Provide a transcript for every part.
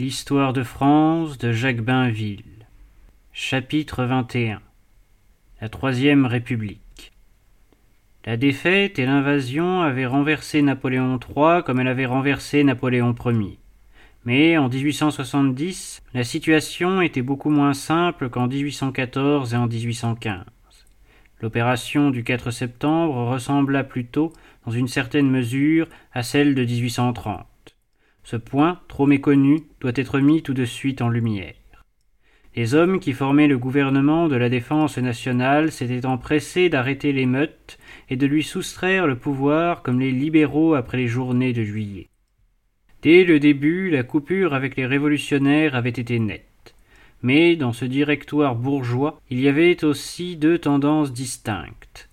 L'histoire de France de Jacques Bainville. Chapitre 21 La Troisième République. La défaite et l'invasion avaient renversé Napoléon III comme elle avait renversé Napoléon Ier. Mais en 1870, la situation était beaucoup moins simple qu'en 1814 et en 1815. L'opération du 4 septembre ressembla plutôt, dans une certaine mesure, à celle de 1830. Ce point, trop méconnu, doit être mis tout de suite en lumière. Les hommes qui formaient le gouvernement de la défense nationale s'étaient empressés d'arrêter l'émeute et de lui soustraire le pouvoir comme les libéraux après les journées de juillet. Dès le début, la coupure avec les révolutionnaires avait été nette. Mais dans ce directoire bourgeois, il y avait aussi deux tendances distinctes.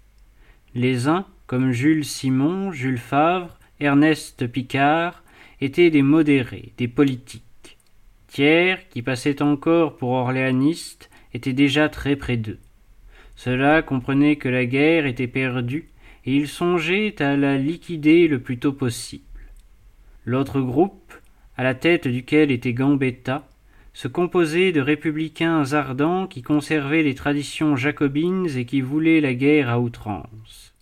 Les uns, comme Jules Simon, Jules Favre, Ernest Picard, étaient des modérés, des politiques. Thiers, qui passait encore pour orléaniste, était déjà très près d'eux. Cela comprenait que la guerre était perdue, et ils songeaient à la liquider le plus tôt possible. L'autre groupe, à la tête duquel était Gambetta, se composait de républicains ardents qui conservaient les traditions jacobines et qui voulaient la guerre à outrance.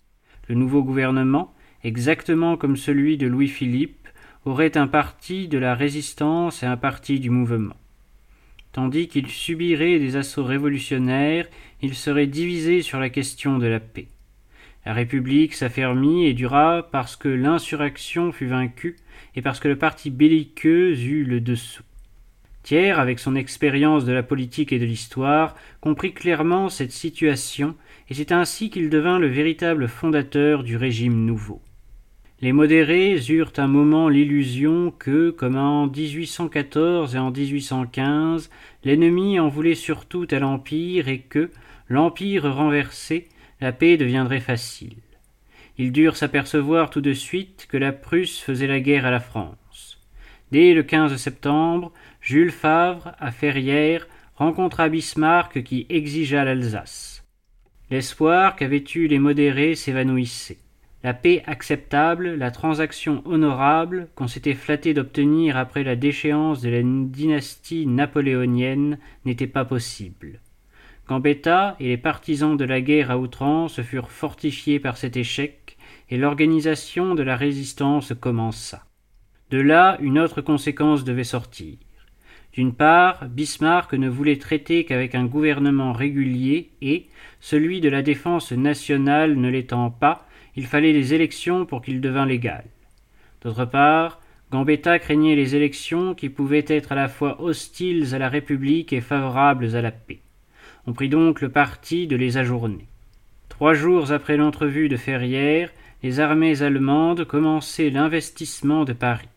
Le nouveau gouvernement, exactement comme celui de Louis-Philippe, aurait un parti de la résistance et un parti du mouvement. Tandis qu'il subirait des assauts révolutionnaires, il serait divisé sur la question de la paix. La République s'affermit et dura parce que l'insurrection fut vaincue et parce que le parti belliqueux eut le dessous. Thiers, avec son expérience de la politique et de l'histoire, comprit clairement cette situation, et c'est ainsi qu'il devint le véritable fondateur du régime nouveau. Les modérés eurent un moment l'illusion que, comme en 1814 et en 1815, l'ennemi en voulait surtout à l'Empire et que, l'Empire renversé, la paix deviendrait facile. Ils durent s'apercevoir tout de suite que la Prusse faisait la guerre à la France. Dès le 15 septembre, Jules Favre, à Ferrières, rencontra Bismarck qui exigea l'Alsace. L'espoir qu'avaient eu les modérés s'évanouissait. La paix acceptable, la transaction honorable qu'on s'était flatté d'obtenir après la déchéance de la dynastie napoléonienne n'était pas possible. Gambetta et les partisans de la guerre à outrance furent fortifiés par cet échec, et l'organisation de la résistance commença. De là, une autre conséquence devait sortir. D'une part, Bismarck ne voulait traiter qu'avec un gouvernement régulier et, celui de la défense nationale ne l'étant pas, il fallait les élections pour qu'il devînt légal. D'autre part, Gambetta craignait les élections qui pouvaient être à la fois hostiles à la République et favorables à la paix. On prit donc le parti de les ajourner. Trois jours après l'entrevue de Ferrières, les armées allemandes commençaient l'investissement de Paris.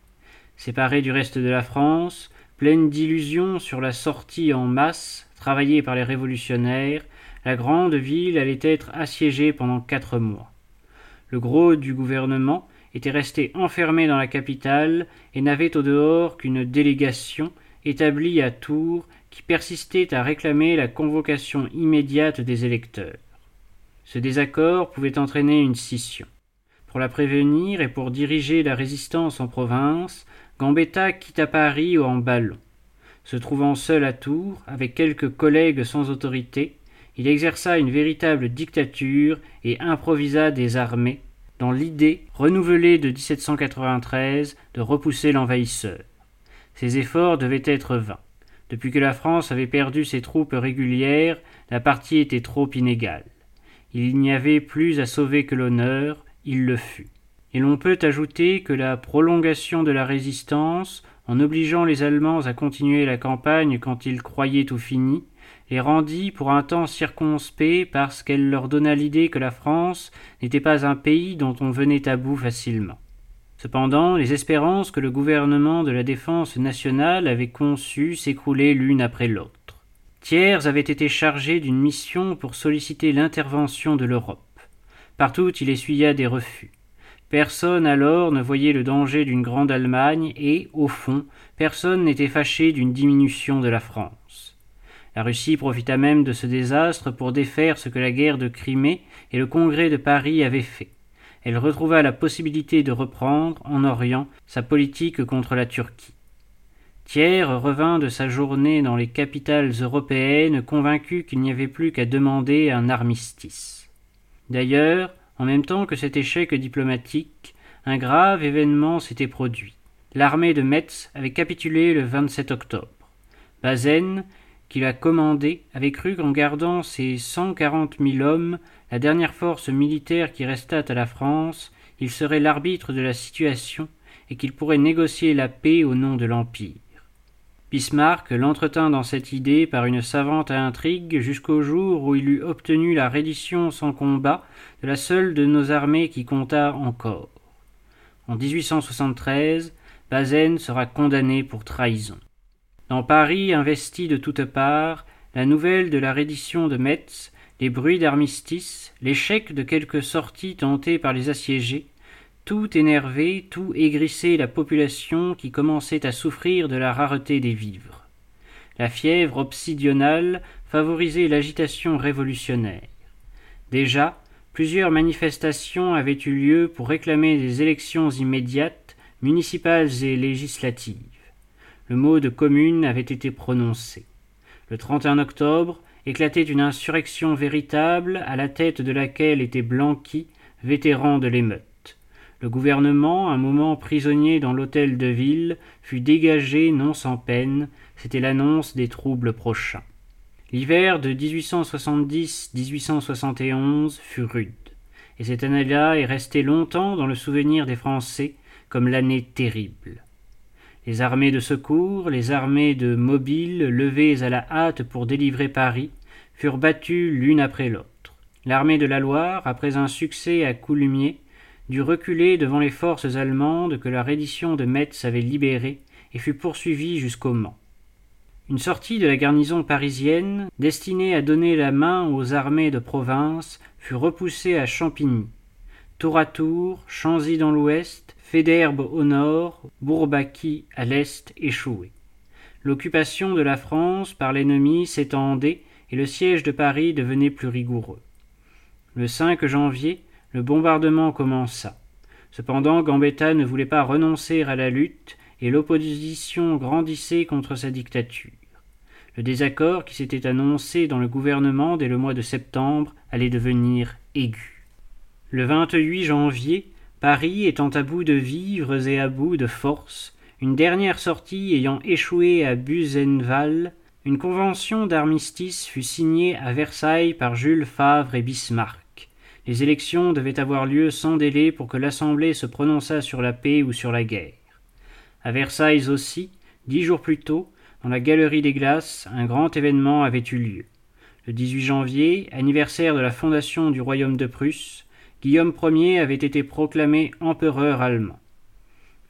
Séparées du reste de la France, Pleine d'illusions sur la sortie en masse travaillée par les révolutionnaires, la grande ville allait être assiégée pendant quatre mois. Le gros du gouvernement était resté enfermé dans la capitale et n'avait au dehors qu'une délégation établie à Tours qui persistait à réclamer la convocation immédiate des électeurs. Ce désaccord pouvait entraîner une scission. Pour la prévenir et pour diriger la résistance en province, Gambetta quitta Paris en ballon. Se trouvant seul à Tours, avec quelques collègues sans autorité, il exerça une véritable dictature et improvisa des armées, dans l'idée, renouvelée de 1793, de repousser l'envahisseur. Ces efforts devaient être vains. Depuis que la France avait perdu ses troupes régulières, la partie était trop inégale. Il n'y avait plus à sauver que l'honneur, il le fut et l'on peut ajouter que la prolongation de la résistance, en obligeant les Allemands à continuer la campagne quand ils croyaient tout fini, les rendit pour un temps circonspect parce qu'elle leur donna l'idée que la France n'était pas un pays dont on venait à bout facilement. Cependant, les espérances que le gouvernement de la défense nationale avait conçues s'écroulaient l'une après l'autre. Thiers avait été chargé d'une mission pour solliciter l'intervention de l'Europe. Partout il essuya des refus. Personne alors ne voyait le danger d'une grande Allemagne et, au fond, personne n'était fâché d'une diminution de la France. La Russie profita même de ce désastre pour défaire ce que la guerre de Crimée et le congrès de Paris avaient fait. Elle retrouva la possibilité de reprendre, en Orient, sa politique contre la Turquie. Thiers revint de sa journée dans les capitales européennes convaincu qu'il n'y avait plus qu'à demander un armistice. D'ailleurs, en même temps que cet échec diplomatique, un grave événement s'était produit. L'armée de Metz avait capitulé le 27 octobre. Bazaine, qui l'a commandé, avait cru qu'en gardant ses cent quarante mille hommes, la dernière force militaire qui restât à la France, il serait l'arbitre de la situation et qu'il pourrait négocier la paix au nom de l'Empire. Bismarck l'entretint dans cette idée par une savante intrigue jusqu'au jour où il eut obtenu la reddition sans combat de la seule de nos armées qui comptât encore. En 1873, Bazaine sera condamné pour trahison. Dans Paris, investi de toutes parts, la nouvelle de la reddition de Metz, les bruits d'armistice, l'échec de quelques sorties tentées par les assiégés, tout énervé, tout aigrissait la population qui commençait à souffrir de la rareté des vivres. La fièvre obsidionale favorisait l'agitation révolutionnaire. Déjà, plusieurs manifestations avaient eu lieu pour réclamer des élections immédiates, municipales et législatives. Le mot de commune avait été prononcé. Le 31 octobre éclatait une insurrection véritable à la tête de laquelle était Blanqui, vétéran de l'émeute. Le gouvernement, un moment prisonnier dans l'hôtel de ville, fut dégagé non sans peine, c'était l'annonce des troubles prochains. L'hiver de 1870-1871 fut rude, et cette année-là est restée longtemps dans le souvenir des Français comme l'année terrible. Les armées de secours, les armées de mobiles levées à la hâte pour délivrer Paris, furent battues l'une après l'autre. L'armée de la Loire, après un succès à Coulmiers, dut reculer devant les forces allemandes que la reddition de Metz avait libérées et fut poursuivie jusqu'au Mans. Une sortie de la garnison parisienne, destinée à donner la main aux armées de province, fut repoussée à Champigny. Tour à tour, Chanzy dans l'ouest, Fédherbe au nord, Bourbaki à l'est échoué. L'occupation de la France par l'ennemi s'étendait et le siège de Paris devenait plus rigoureux. Le 5 janvier, le bombardement commença. Cependant, Gambetta ne voulait pas renoncer à la lutte, et l'opposition grandissait contre sa dictature. Le désaccord qui s'était annoncé dans le gouvernement dès le mois de septembre allait devenir aigu. Le 28 janvier, Paris étant à bout de vivres et à bout de force, une dernière sortie ayant échoué à Buzenval, une convention d'armistice fut signée à Versailles par Jules Favre et Bismarck. Les élections devaient avoir lieu sans délai pour que l'Assemblée se prononçât sur la paix ou sur la guerre. À Versailles aussi, dix jours plus tôt, dans la Galerie des Glaces, un grand événement avait eu lieu. Le 18 janvier, anniversaire de la fondation du royaume de Prusse, Guillaume Ier avait été proclamé empereur allemand.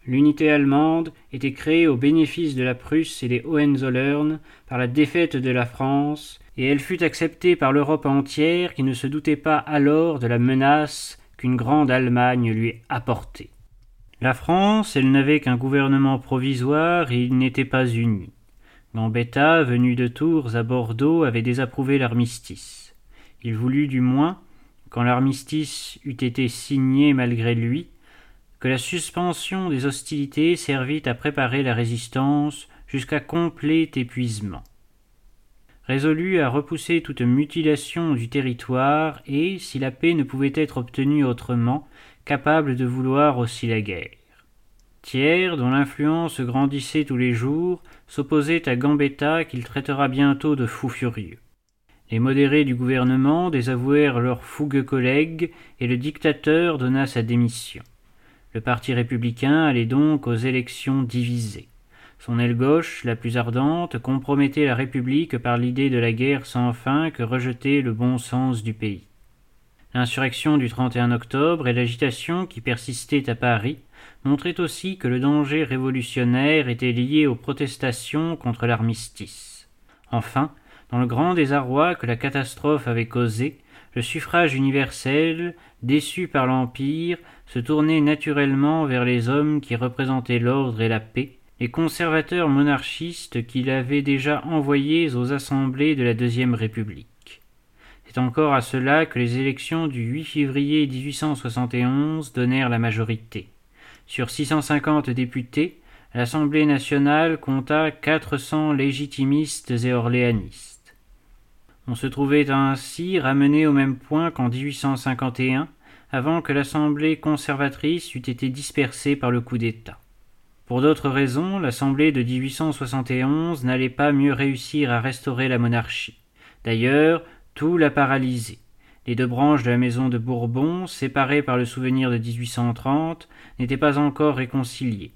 L'unité allemande était créée au bénéfice de la Prusse et des Hohenzollern par la défaite de la France, et elle fut acceptée par l'Europe entière qui ne se doutait pas alors de la menace qu'une grande Allemagne lui apportait. La France, elle n'avait qu'un gouvernement provisoire et il n'était pas uni. Gambetta, venu de Tours à Bordeaux, avait désapprouvé l'armistice. Il voulut du moins, quand l'armistice eût été signé malgré lui, que la suspension des hostilités servit à préparer la résistance jusqu'à complet épuisement. Résolu à repousser toute mutilation du territoire et, si la paix ne pouvait être obtenue autrement, capable de vouloir aussi la guerre. Thiers, dont l'influence grandissait tous les jours, s'opposait à Gambetta qu'il traitera bientôt de fou furieux. Les modérés du gouvernement désavouèrent leurs fougueux collègues et le dictateur donna sa démission. Le parti républicain allait donc aux élections divisées. Son aile gauche, la plus ardente, compromettait la République par l'idée de la guerre sans fin que rejetait le bon sens du pays. L'insurrection du 31 octobre et l'agitation qui persistait à Paris montraient aussi que le danger révolutionnaire était lié aux protestations contre l'armistice. Enfin, dans le grand désarroi que la catastrophe avait causé, le suffrage universel, déçu par l'Empire, se tournait naturellement vers les hommes qui représentaient l'ordre et la paix, les conservateurs monarchistes qu'il avait déjà envoyés aux assemblées de la Deuxième République. C'est encore à cela que les élections du 8 février 1871 donnèrent la majorité. Sur 650 députés, l'Assemblée nationale compta 400 légitimistes et orléanistes. On se trouvait ainsi ramené au même point qu'en 1851, avant que l'Assemblée conservatrice eût été dispersée par le coup d'État. Pour d'autres raisons, l'Assemblée de 1871 n'allait pas mieux réussir à restaurer la monarchie. D'ailleurs, tout l'a paralysé. Les deux branches de la maison de Bourbon, séparées par le souvenir de 1830, n'étaient pas encore réconciliées.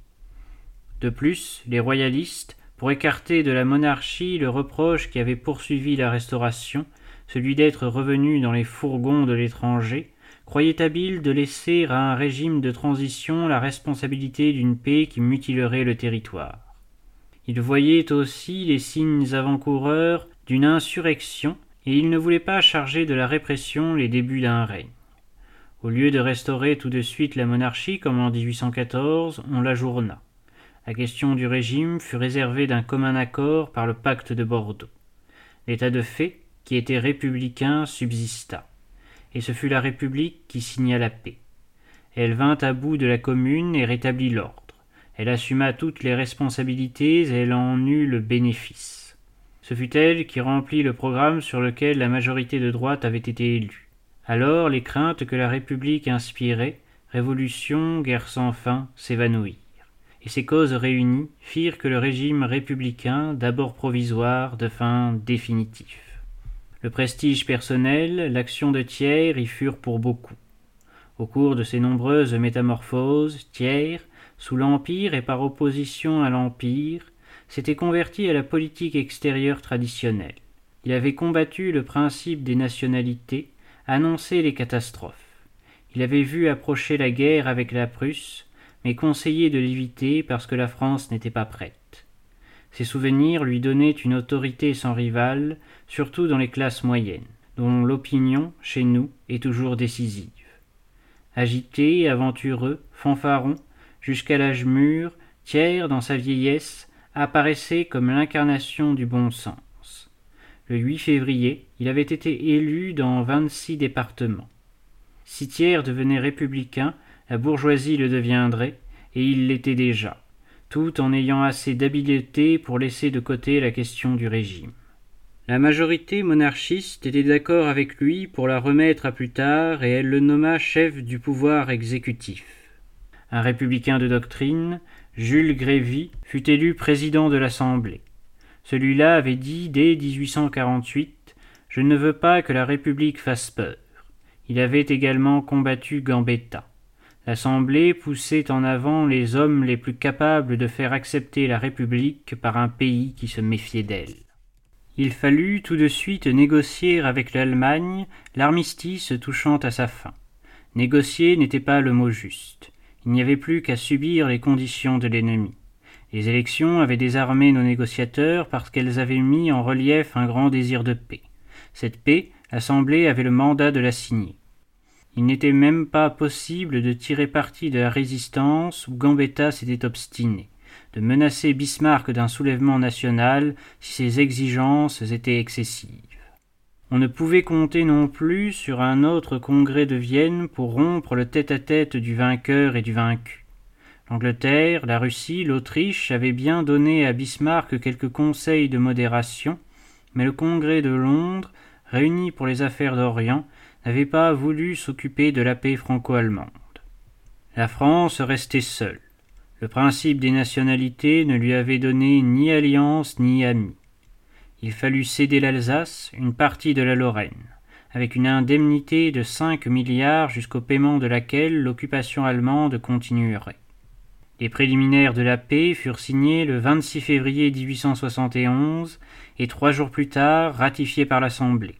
De plus, les royalistes, pour écarter de la monarchie le reproche qui avait poursuivi la Restauration, celui d'être revenu dans les fourgons de l'étranger, croyaient habiles de laisser à un régime de transition la responsabilité d'une paix qui mutilerait le territoire. Ils voyaient aussi les signes avant-coureurs d'une insurrection et ils ne voulaient pas charger de la répression les débuts d'un règne. Au lieu de restaurer tout de suite la monarchie comme en 1814, on l'ajourna. La question du régime fut réservée d'un commun accord par le pacte de Bordeaux. L'état de fait, qui était républicain, subsista, et ce fut la République qui signa la paix. Elle vint à bout de la commune et rétablit l'ordre. Elle assuma toutes les responsabilités et elle en eut le bénéfice. Ce fut elle qui remplit le programme sur lequel la majorité de droite avait été élue. Alors les craintes que la République inspirait, révolution, guerre sans fin, s'évanouirent. Et ces causes réunies firent que le régime républicain, d'abord provisoire, de fin définitif. Le prestige personnel, l'action de Thiers y furent pour beaucoup. Au cours de ces nombreuses métamorphoses, Thiers, sous l'Empire et par opposition à l'Empire, s'était converti à la politique extérieure traditionnelle. Il avait combattu le principe des nationalités, annoncé les catastrophes. Il avait vu approcher la guerre avec la Prusse, mais conseillé de l'éviter parce que la France n'était pas prête. Ses souvenirs lui donnaient une autorité sans rivale, surtout dans les classes moyennes, dont l'opinion, chez nous, est toujours décisive. Agité, aventureux, fanfaron, jusqu'à l'âge mûr, Thiers, dans sa vieillesse, apparaissait comme l'incarnation du bon sens. Le 8 février, il avait été élu dans vingt-six départements. Si Thiers devenait républicain, la bourgeoisie le deviendrait, et il l'était déjà, tout en ayant assez d'habileté pour laisser de côté la question du régime. La majorité monarchiste était d'accord avec lui pour la remettre à plus tard et elle le nomma chef du pouvoir exécutif. Un républicain de doctrine, Jules Grévy fut élu président de l'Assemblée. Celui-là avait dit dès 1848 Je ne veux pas que la République fasse peur. Il avait également combattu Gambetta. L'Assemblée poussait en avant les hommes les plus capables de faire accepter la République par un pays qui se méfiait d'elle. Il fallut tout de suite négocier avec l'Allemagne, l'armistice touchant à sa fin. Négocier n'était pas le mot juste. Il n'y avait plus qu'à subir les conditions de l'ennemi. Les élections avaient désarmé nos négociateurs parce qu'elles avaient mis en relief un grand désir de paix. Cette paix, l'Assemblée avait le mandat de la signer. Il n'était même pas possible de tirer parti de la résistance où Gambetta s'était obstiné, de menacer Bismarck d'un soulèvement national si ses exigences étaient excessives. On ne pouvait compter non plus sur un autre congrès de Vienne pour rompre le tête-à-tête du vainqueur et du vaincu. L'Angleterre, la Russie, l'Autriche avaient bien donné à Bismarck quelques conseils de modération, mais le congrès de Londres, réuni pour les affaires d'Orient, n'avait pas voulu s'occuper de la paix franco-allemande. La France restait seule. Le principe des nationalités ne lui avait donné ni alliance ni amis il fallut céder l'Alsace, une partie de la Lorraine, avec une indemnité de cinq milliards jusqu'au paiement de laquelle l'occupation allemande continuerait. Les préliminaires de la paix furent signés le 26 février 1871 et trois jours plus tard ratifiés par l'Assemblée.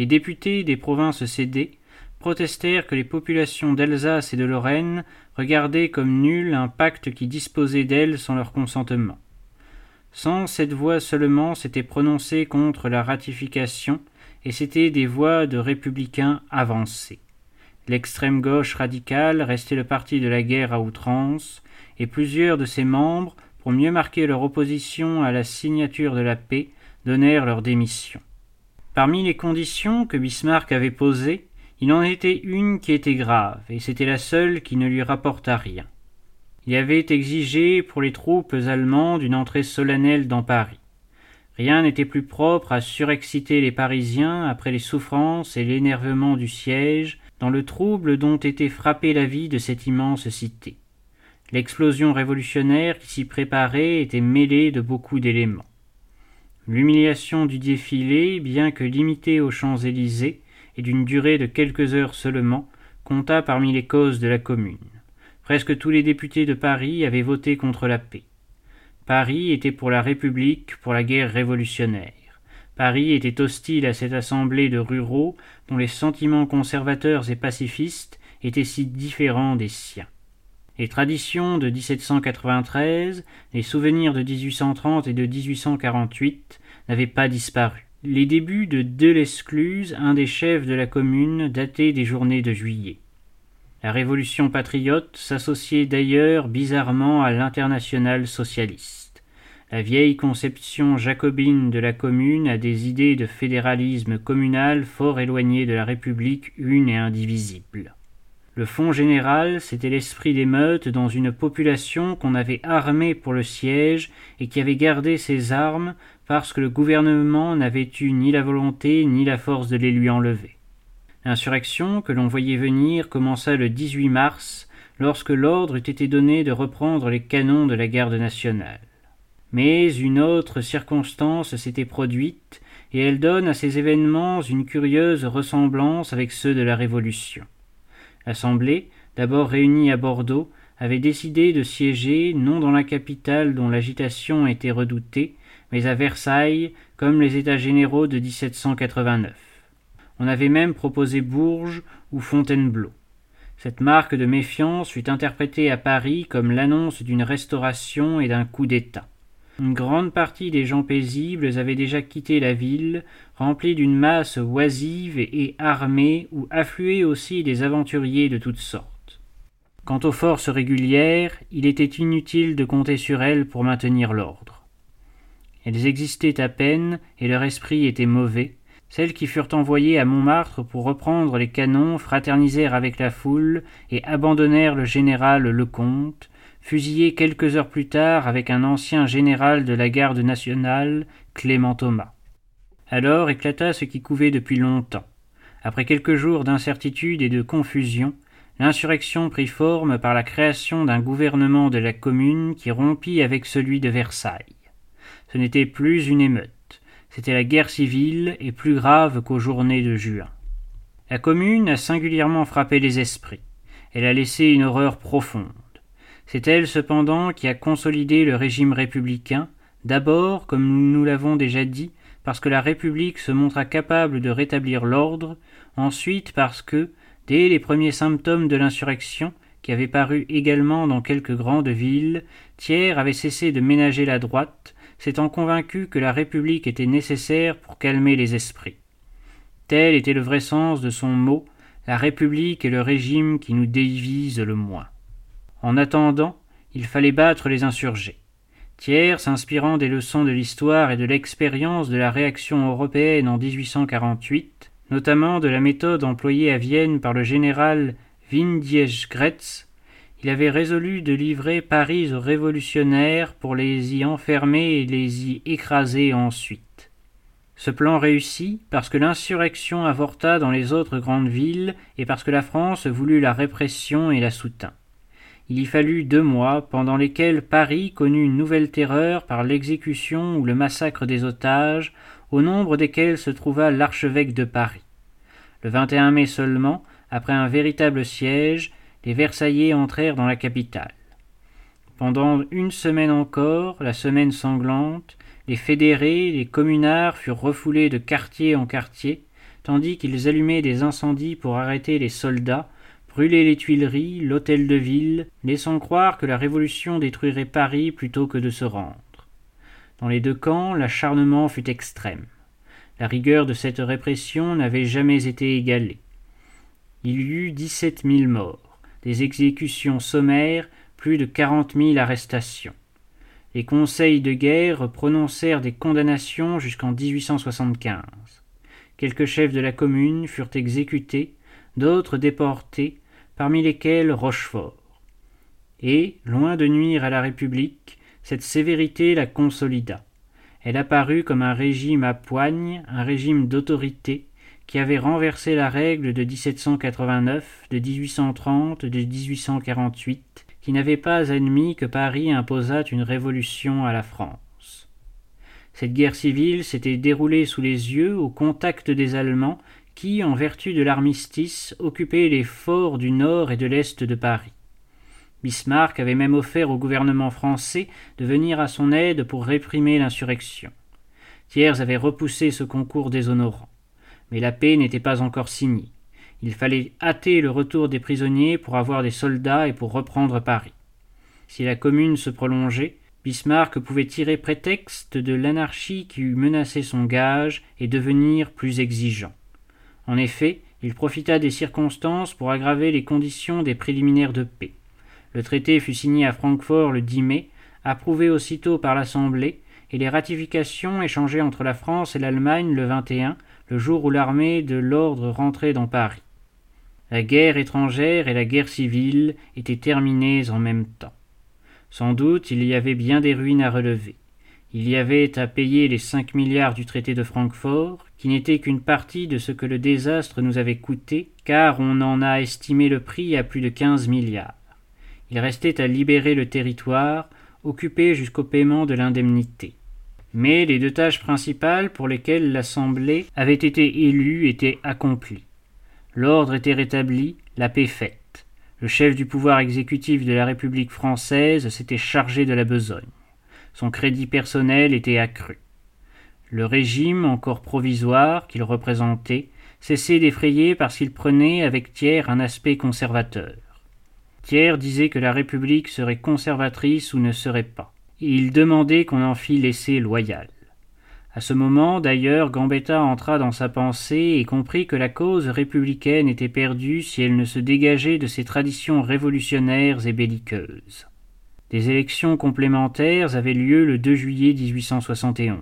Les députés des provinces cédées protestèrent que les populations d'Alsace et de Lorraine regardaient comme nul un pacte qui disposait d'elles sans leur consentement. Sans cette voix seulement s'étaient prononcées contre la ratification, et c'étaient des voix de républicains avancés. L'extrême gauche radicale restait le parti de la guerre à outrance, et plusieurs de ses membres, pour mieux marquer leur opposition à la signature de la paix, donnèrent leur démission. Parmi les conditions que Bismarck avait posées, il en était une qui était grave, et c'était la seule qui ne lui rapporta rien. il avait exigé pour les troupes allemandes une entrée solennelle dans Paris. Rien n'était plus propre à surexciter les Parisiens après les souffrances et l'énervement du siège, dans le trouble dont était frappée la vie de cette immense cité. L'explosion révolutionnaire qui s'y préparait était mêlée de beaucoup d'éléments. L'humiliation du défilé, bien que limitée aux Champs-Élysées et d'une durée de quelques heures seulement, compta parmi les causes de la Commune. Presque tous les députés de Paris avaient voté contre la paix. Paris était pour la République, pour la guerre révolutionnaire. Paris était hostile à cette assemblée de ruraux dont les sentiments conservateurs et pacifistes étaient si différents des siens. Les traditions de 1793, les souvenirs de 1830 et de 1848 n'avaient pas disparu. Les débuts de Delescluze, un des chefs de la commune, dataient des journées de juillet. La révolution patriote s'associait d'ailleurs bizarrement à l'internationale socialiste. La vieille conception jacobine de la commune a des idées de fédéralisme communal fort éloignées de la République une et indivisible. Le fond général, c'était l'esprit d'émeute dans une population qu'on avait armée pour le siège et qui avait gardé ses armes parce que le gouvernement n'avait eu ni la volonté ni la force de les lui enlever. L'insurrection que l'on voyait venir commença le 18 mars, lorsque l'ordre eut été donné de reprendre les canons de la garde nationale. Mais une autre circonstance s'était produite, et elle donne à ces événements une curieuse ressemblance avec ceux de la Révolution. L'Assemblée, d'abord réunie à Bordeaux, avait décidé de siéger non dans la capitale dont l'agitation était redoutée, mais à Versailles, comme les États généraux de 1789. On avait même proposé Bourges ou Fontainebleau. Cette marque de méfiance fut interprétée à Paris comme l'annonce d'une restauration et d'un coup d'État. Une grande partie des gens paisibles avaient déjà quitté la ville, remplie d'une masse oisive et armée, où affluaient aussi des aventuriers de toutes sortes. Quant aux forces régulières, il était inutile de compter sur elles pour maintenir l'ordre. Elles existaient à peine, et leur esprit était mauvais. Celles qui furent envoyées à Montmartre pour reprendre les canons fraternisèrent avec la foule et abandonnèrent le général Lecomte, fusillé quelques heures plus tard avec un ancien général de la garde nationale, Clément Thomas. Alors éclata ce qui couvait depuis longtemps. Après quelques jours d'incertitude et de confusion, l'insurrection prit forme par la création d'un gouvernement de la commune qui rompit avec celui de Versailles. Ce n'était plus une émeute, c'était la guerre civile et plus grave qu'aux journées de juin. La commune a singulièrement frappé les esprits. Elle a laissé une horreur profonde. C'est elle cependant qui a consolidé le régime républicain, d'abord, comme nous l'avons déjà dit, parce que la République se montra capable de rétablir l'ordre, ensuite parce que, dès les premiers symptômes de l'insurrection, qui avait paru également dans quelques grandes villes, Thiers avait cessé de ménager la droite, s'étant convaincu que la République était nécessaire pour calmer les esprits. Tel était le vrai sens de son mot, la République est le régime qui nous divise le moins. En attendant, il fallait battre les insurgés. Thiers, s'inspirant des leçons de l'histoire et de l'expérience de la réaction européenne en 1848, notamment de la méthode employée à Vienne par le général Windisch-Gretz, il avait résolu de livrer Paris aux révolutionnaires pour les y enfermer et les y écraser ensuite. Ce plan réussit parce que l'insurrection avorta dans les autres grandes villes et parce que la France voulut la répression et la soutint. Il y fallut deux mois, pendant lesquels Paris connut une nouvelle terreur par l'exécution ou le massacre des otages, au nombre desquels se trouva l'archevêque de Paris. Le 21 mai seulement, après un véritable siège, les Versaillais entrèrent dans la capitale. Pendant une semaine encore, la semaine sanglante, les fédérés, les communards furent refoulés de quartier en quartier, tandis qu'ils allumaient des incendies pour arrêter les soldats, brûler les Tuileries, l'hôtel de ville, laissant croire que la Révolution détruirait Paris plutôt que de se rendre. Dans les deux camps, l'acharnement fut extrême. La rigueur de cette répression n'avait jamais été égalée. Il y eut dix-sept mille morts, des exécutions sommaires, plus de quarante mille arrestations. Les conseils de guerre prononcèrent des condamnations jusqu'en 1875. Quelques chefs de la commune furent exécutés, d'autres déportés, parmi lesquels Rochefort. et, loin de nuire à la République, cette sévérité la consolida. Elle apparut comme un régime à poigne, un régime d'autorité, qui avait renversé la règle de 1789, de 1830, de 1848, qui n'avait pas admis que Paris imposât une révolution à la France. Cette guerre civile s'était déroulée sous les yeux, au contact des Allemands, qui, en vertu de l'armistice, occupaient les forts du nord et de l'est de Paris. Bismarck avait même offert au gouvernement français de venir à son aide pour réprimer l'insurrection. Thiers avait repoussé ce concours déshonorant. Mais la paix n'était pas encore signée. Il fallait hâter le retour des prisonniers pour avoir des soldats et pour reprendre Paris. Si la commune se prolongeait, Bismarck pouvait tirer prétexte de l'anarchie qui eût menacé son gage et devenir plus exigeant. En effet, il profita des circonstances pour aggraver les conditions des préliminaires de paix. Le traité fut signé à Francfort le 10 mai, approuvé aussitôt par l'Assemblée, et les ratifications échangées entre la France et l'Allemagne le 21, le jour où l'armée de l'ordre rentrait dans Paris. La guerre étrangère et la guerre civile étaient terminées en même temps. Sans doute il y avait bien des ruines à relever. Il y avait à payer les cinq milliards du traité de Francfort, qui n'était qu'une partie de ce que le désastre nous avait coûté, car on en a estimé le prix à plus de quinze milliards. Il restait à libérer le territoire, occupé jusqu'au paiement de l'indemnité. Mais les deux tâches principales pour lesquelles l'Assemblée avait été élue étaient accomplies. L'ordre était rétabli, la paix faite. Le chef du pouvoir exécutif de la République française s'était chargé de la besogne. Son crédit personnel était accru. Le régime, encore provisoire, qu'il représentait, cessait d'effrayer parce qu'il prenait avec Thiers un aspect conservateur. Thiers disait que la République serait conservatrice ou ne serait pas il demandait qu'on en fît l'essai loyal. À ce moment, d'ailleurs, Gambetta entra dans sa pensée et comprit que la cause républicaine était perdue si elle ne se dégageait de ses traditions révolutionnaires et belliqueuses. Des élections complémentaires avaient lieu le 2 juillet 1871.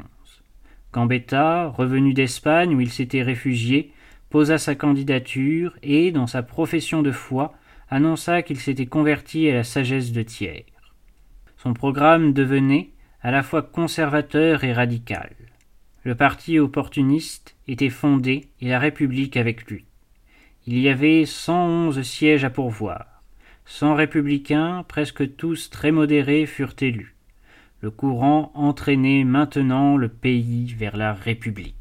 Gambetta, revenu d'Espagne où il s'était réfugié, posa sa candidature et, dans sa profession de foi, annonça qu'il s'était converti à la sagesse de Thiers. Son programme devenait à la fois conservateur et radical. Le parti opportuniste était fondé et la République avec lui. Il y avait cent onze sièges à pourvoir. Cent républicains, presque tous très modérés, furent élus. Le courant entraînait maintenant le pays vers la République.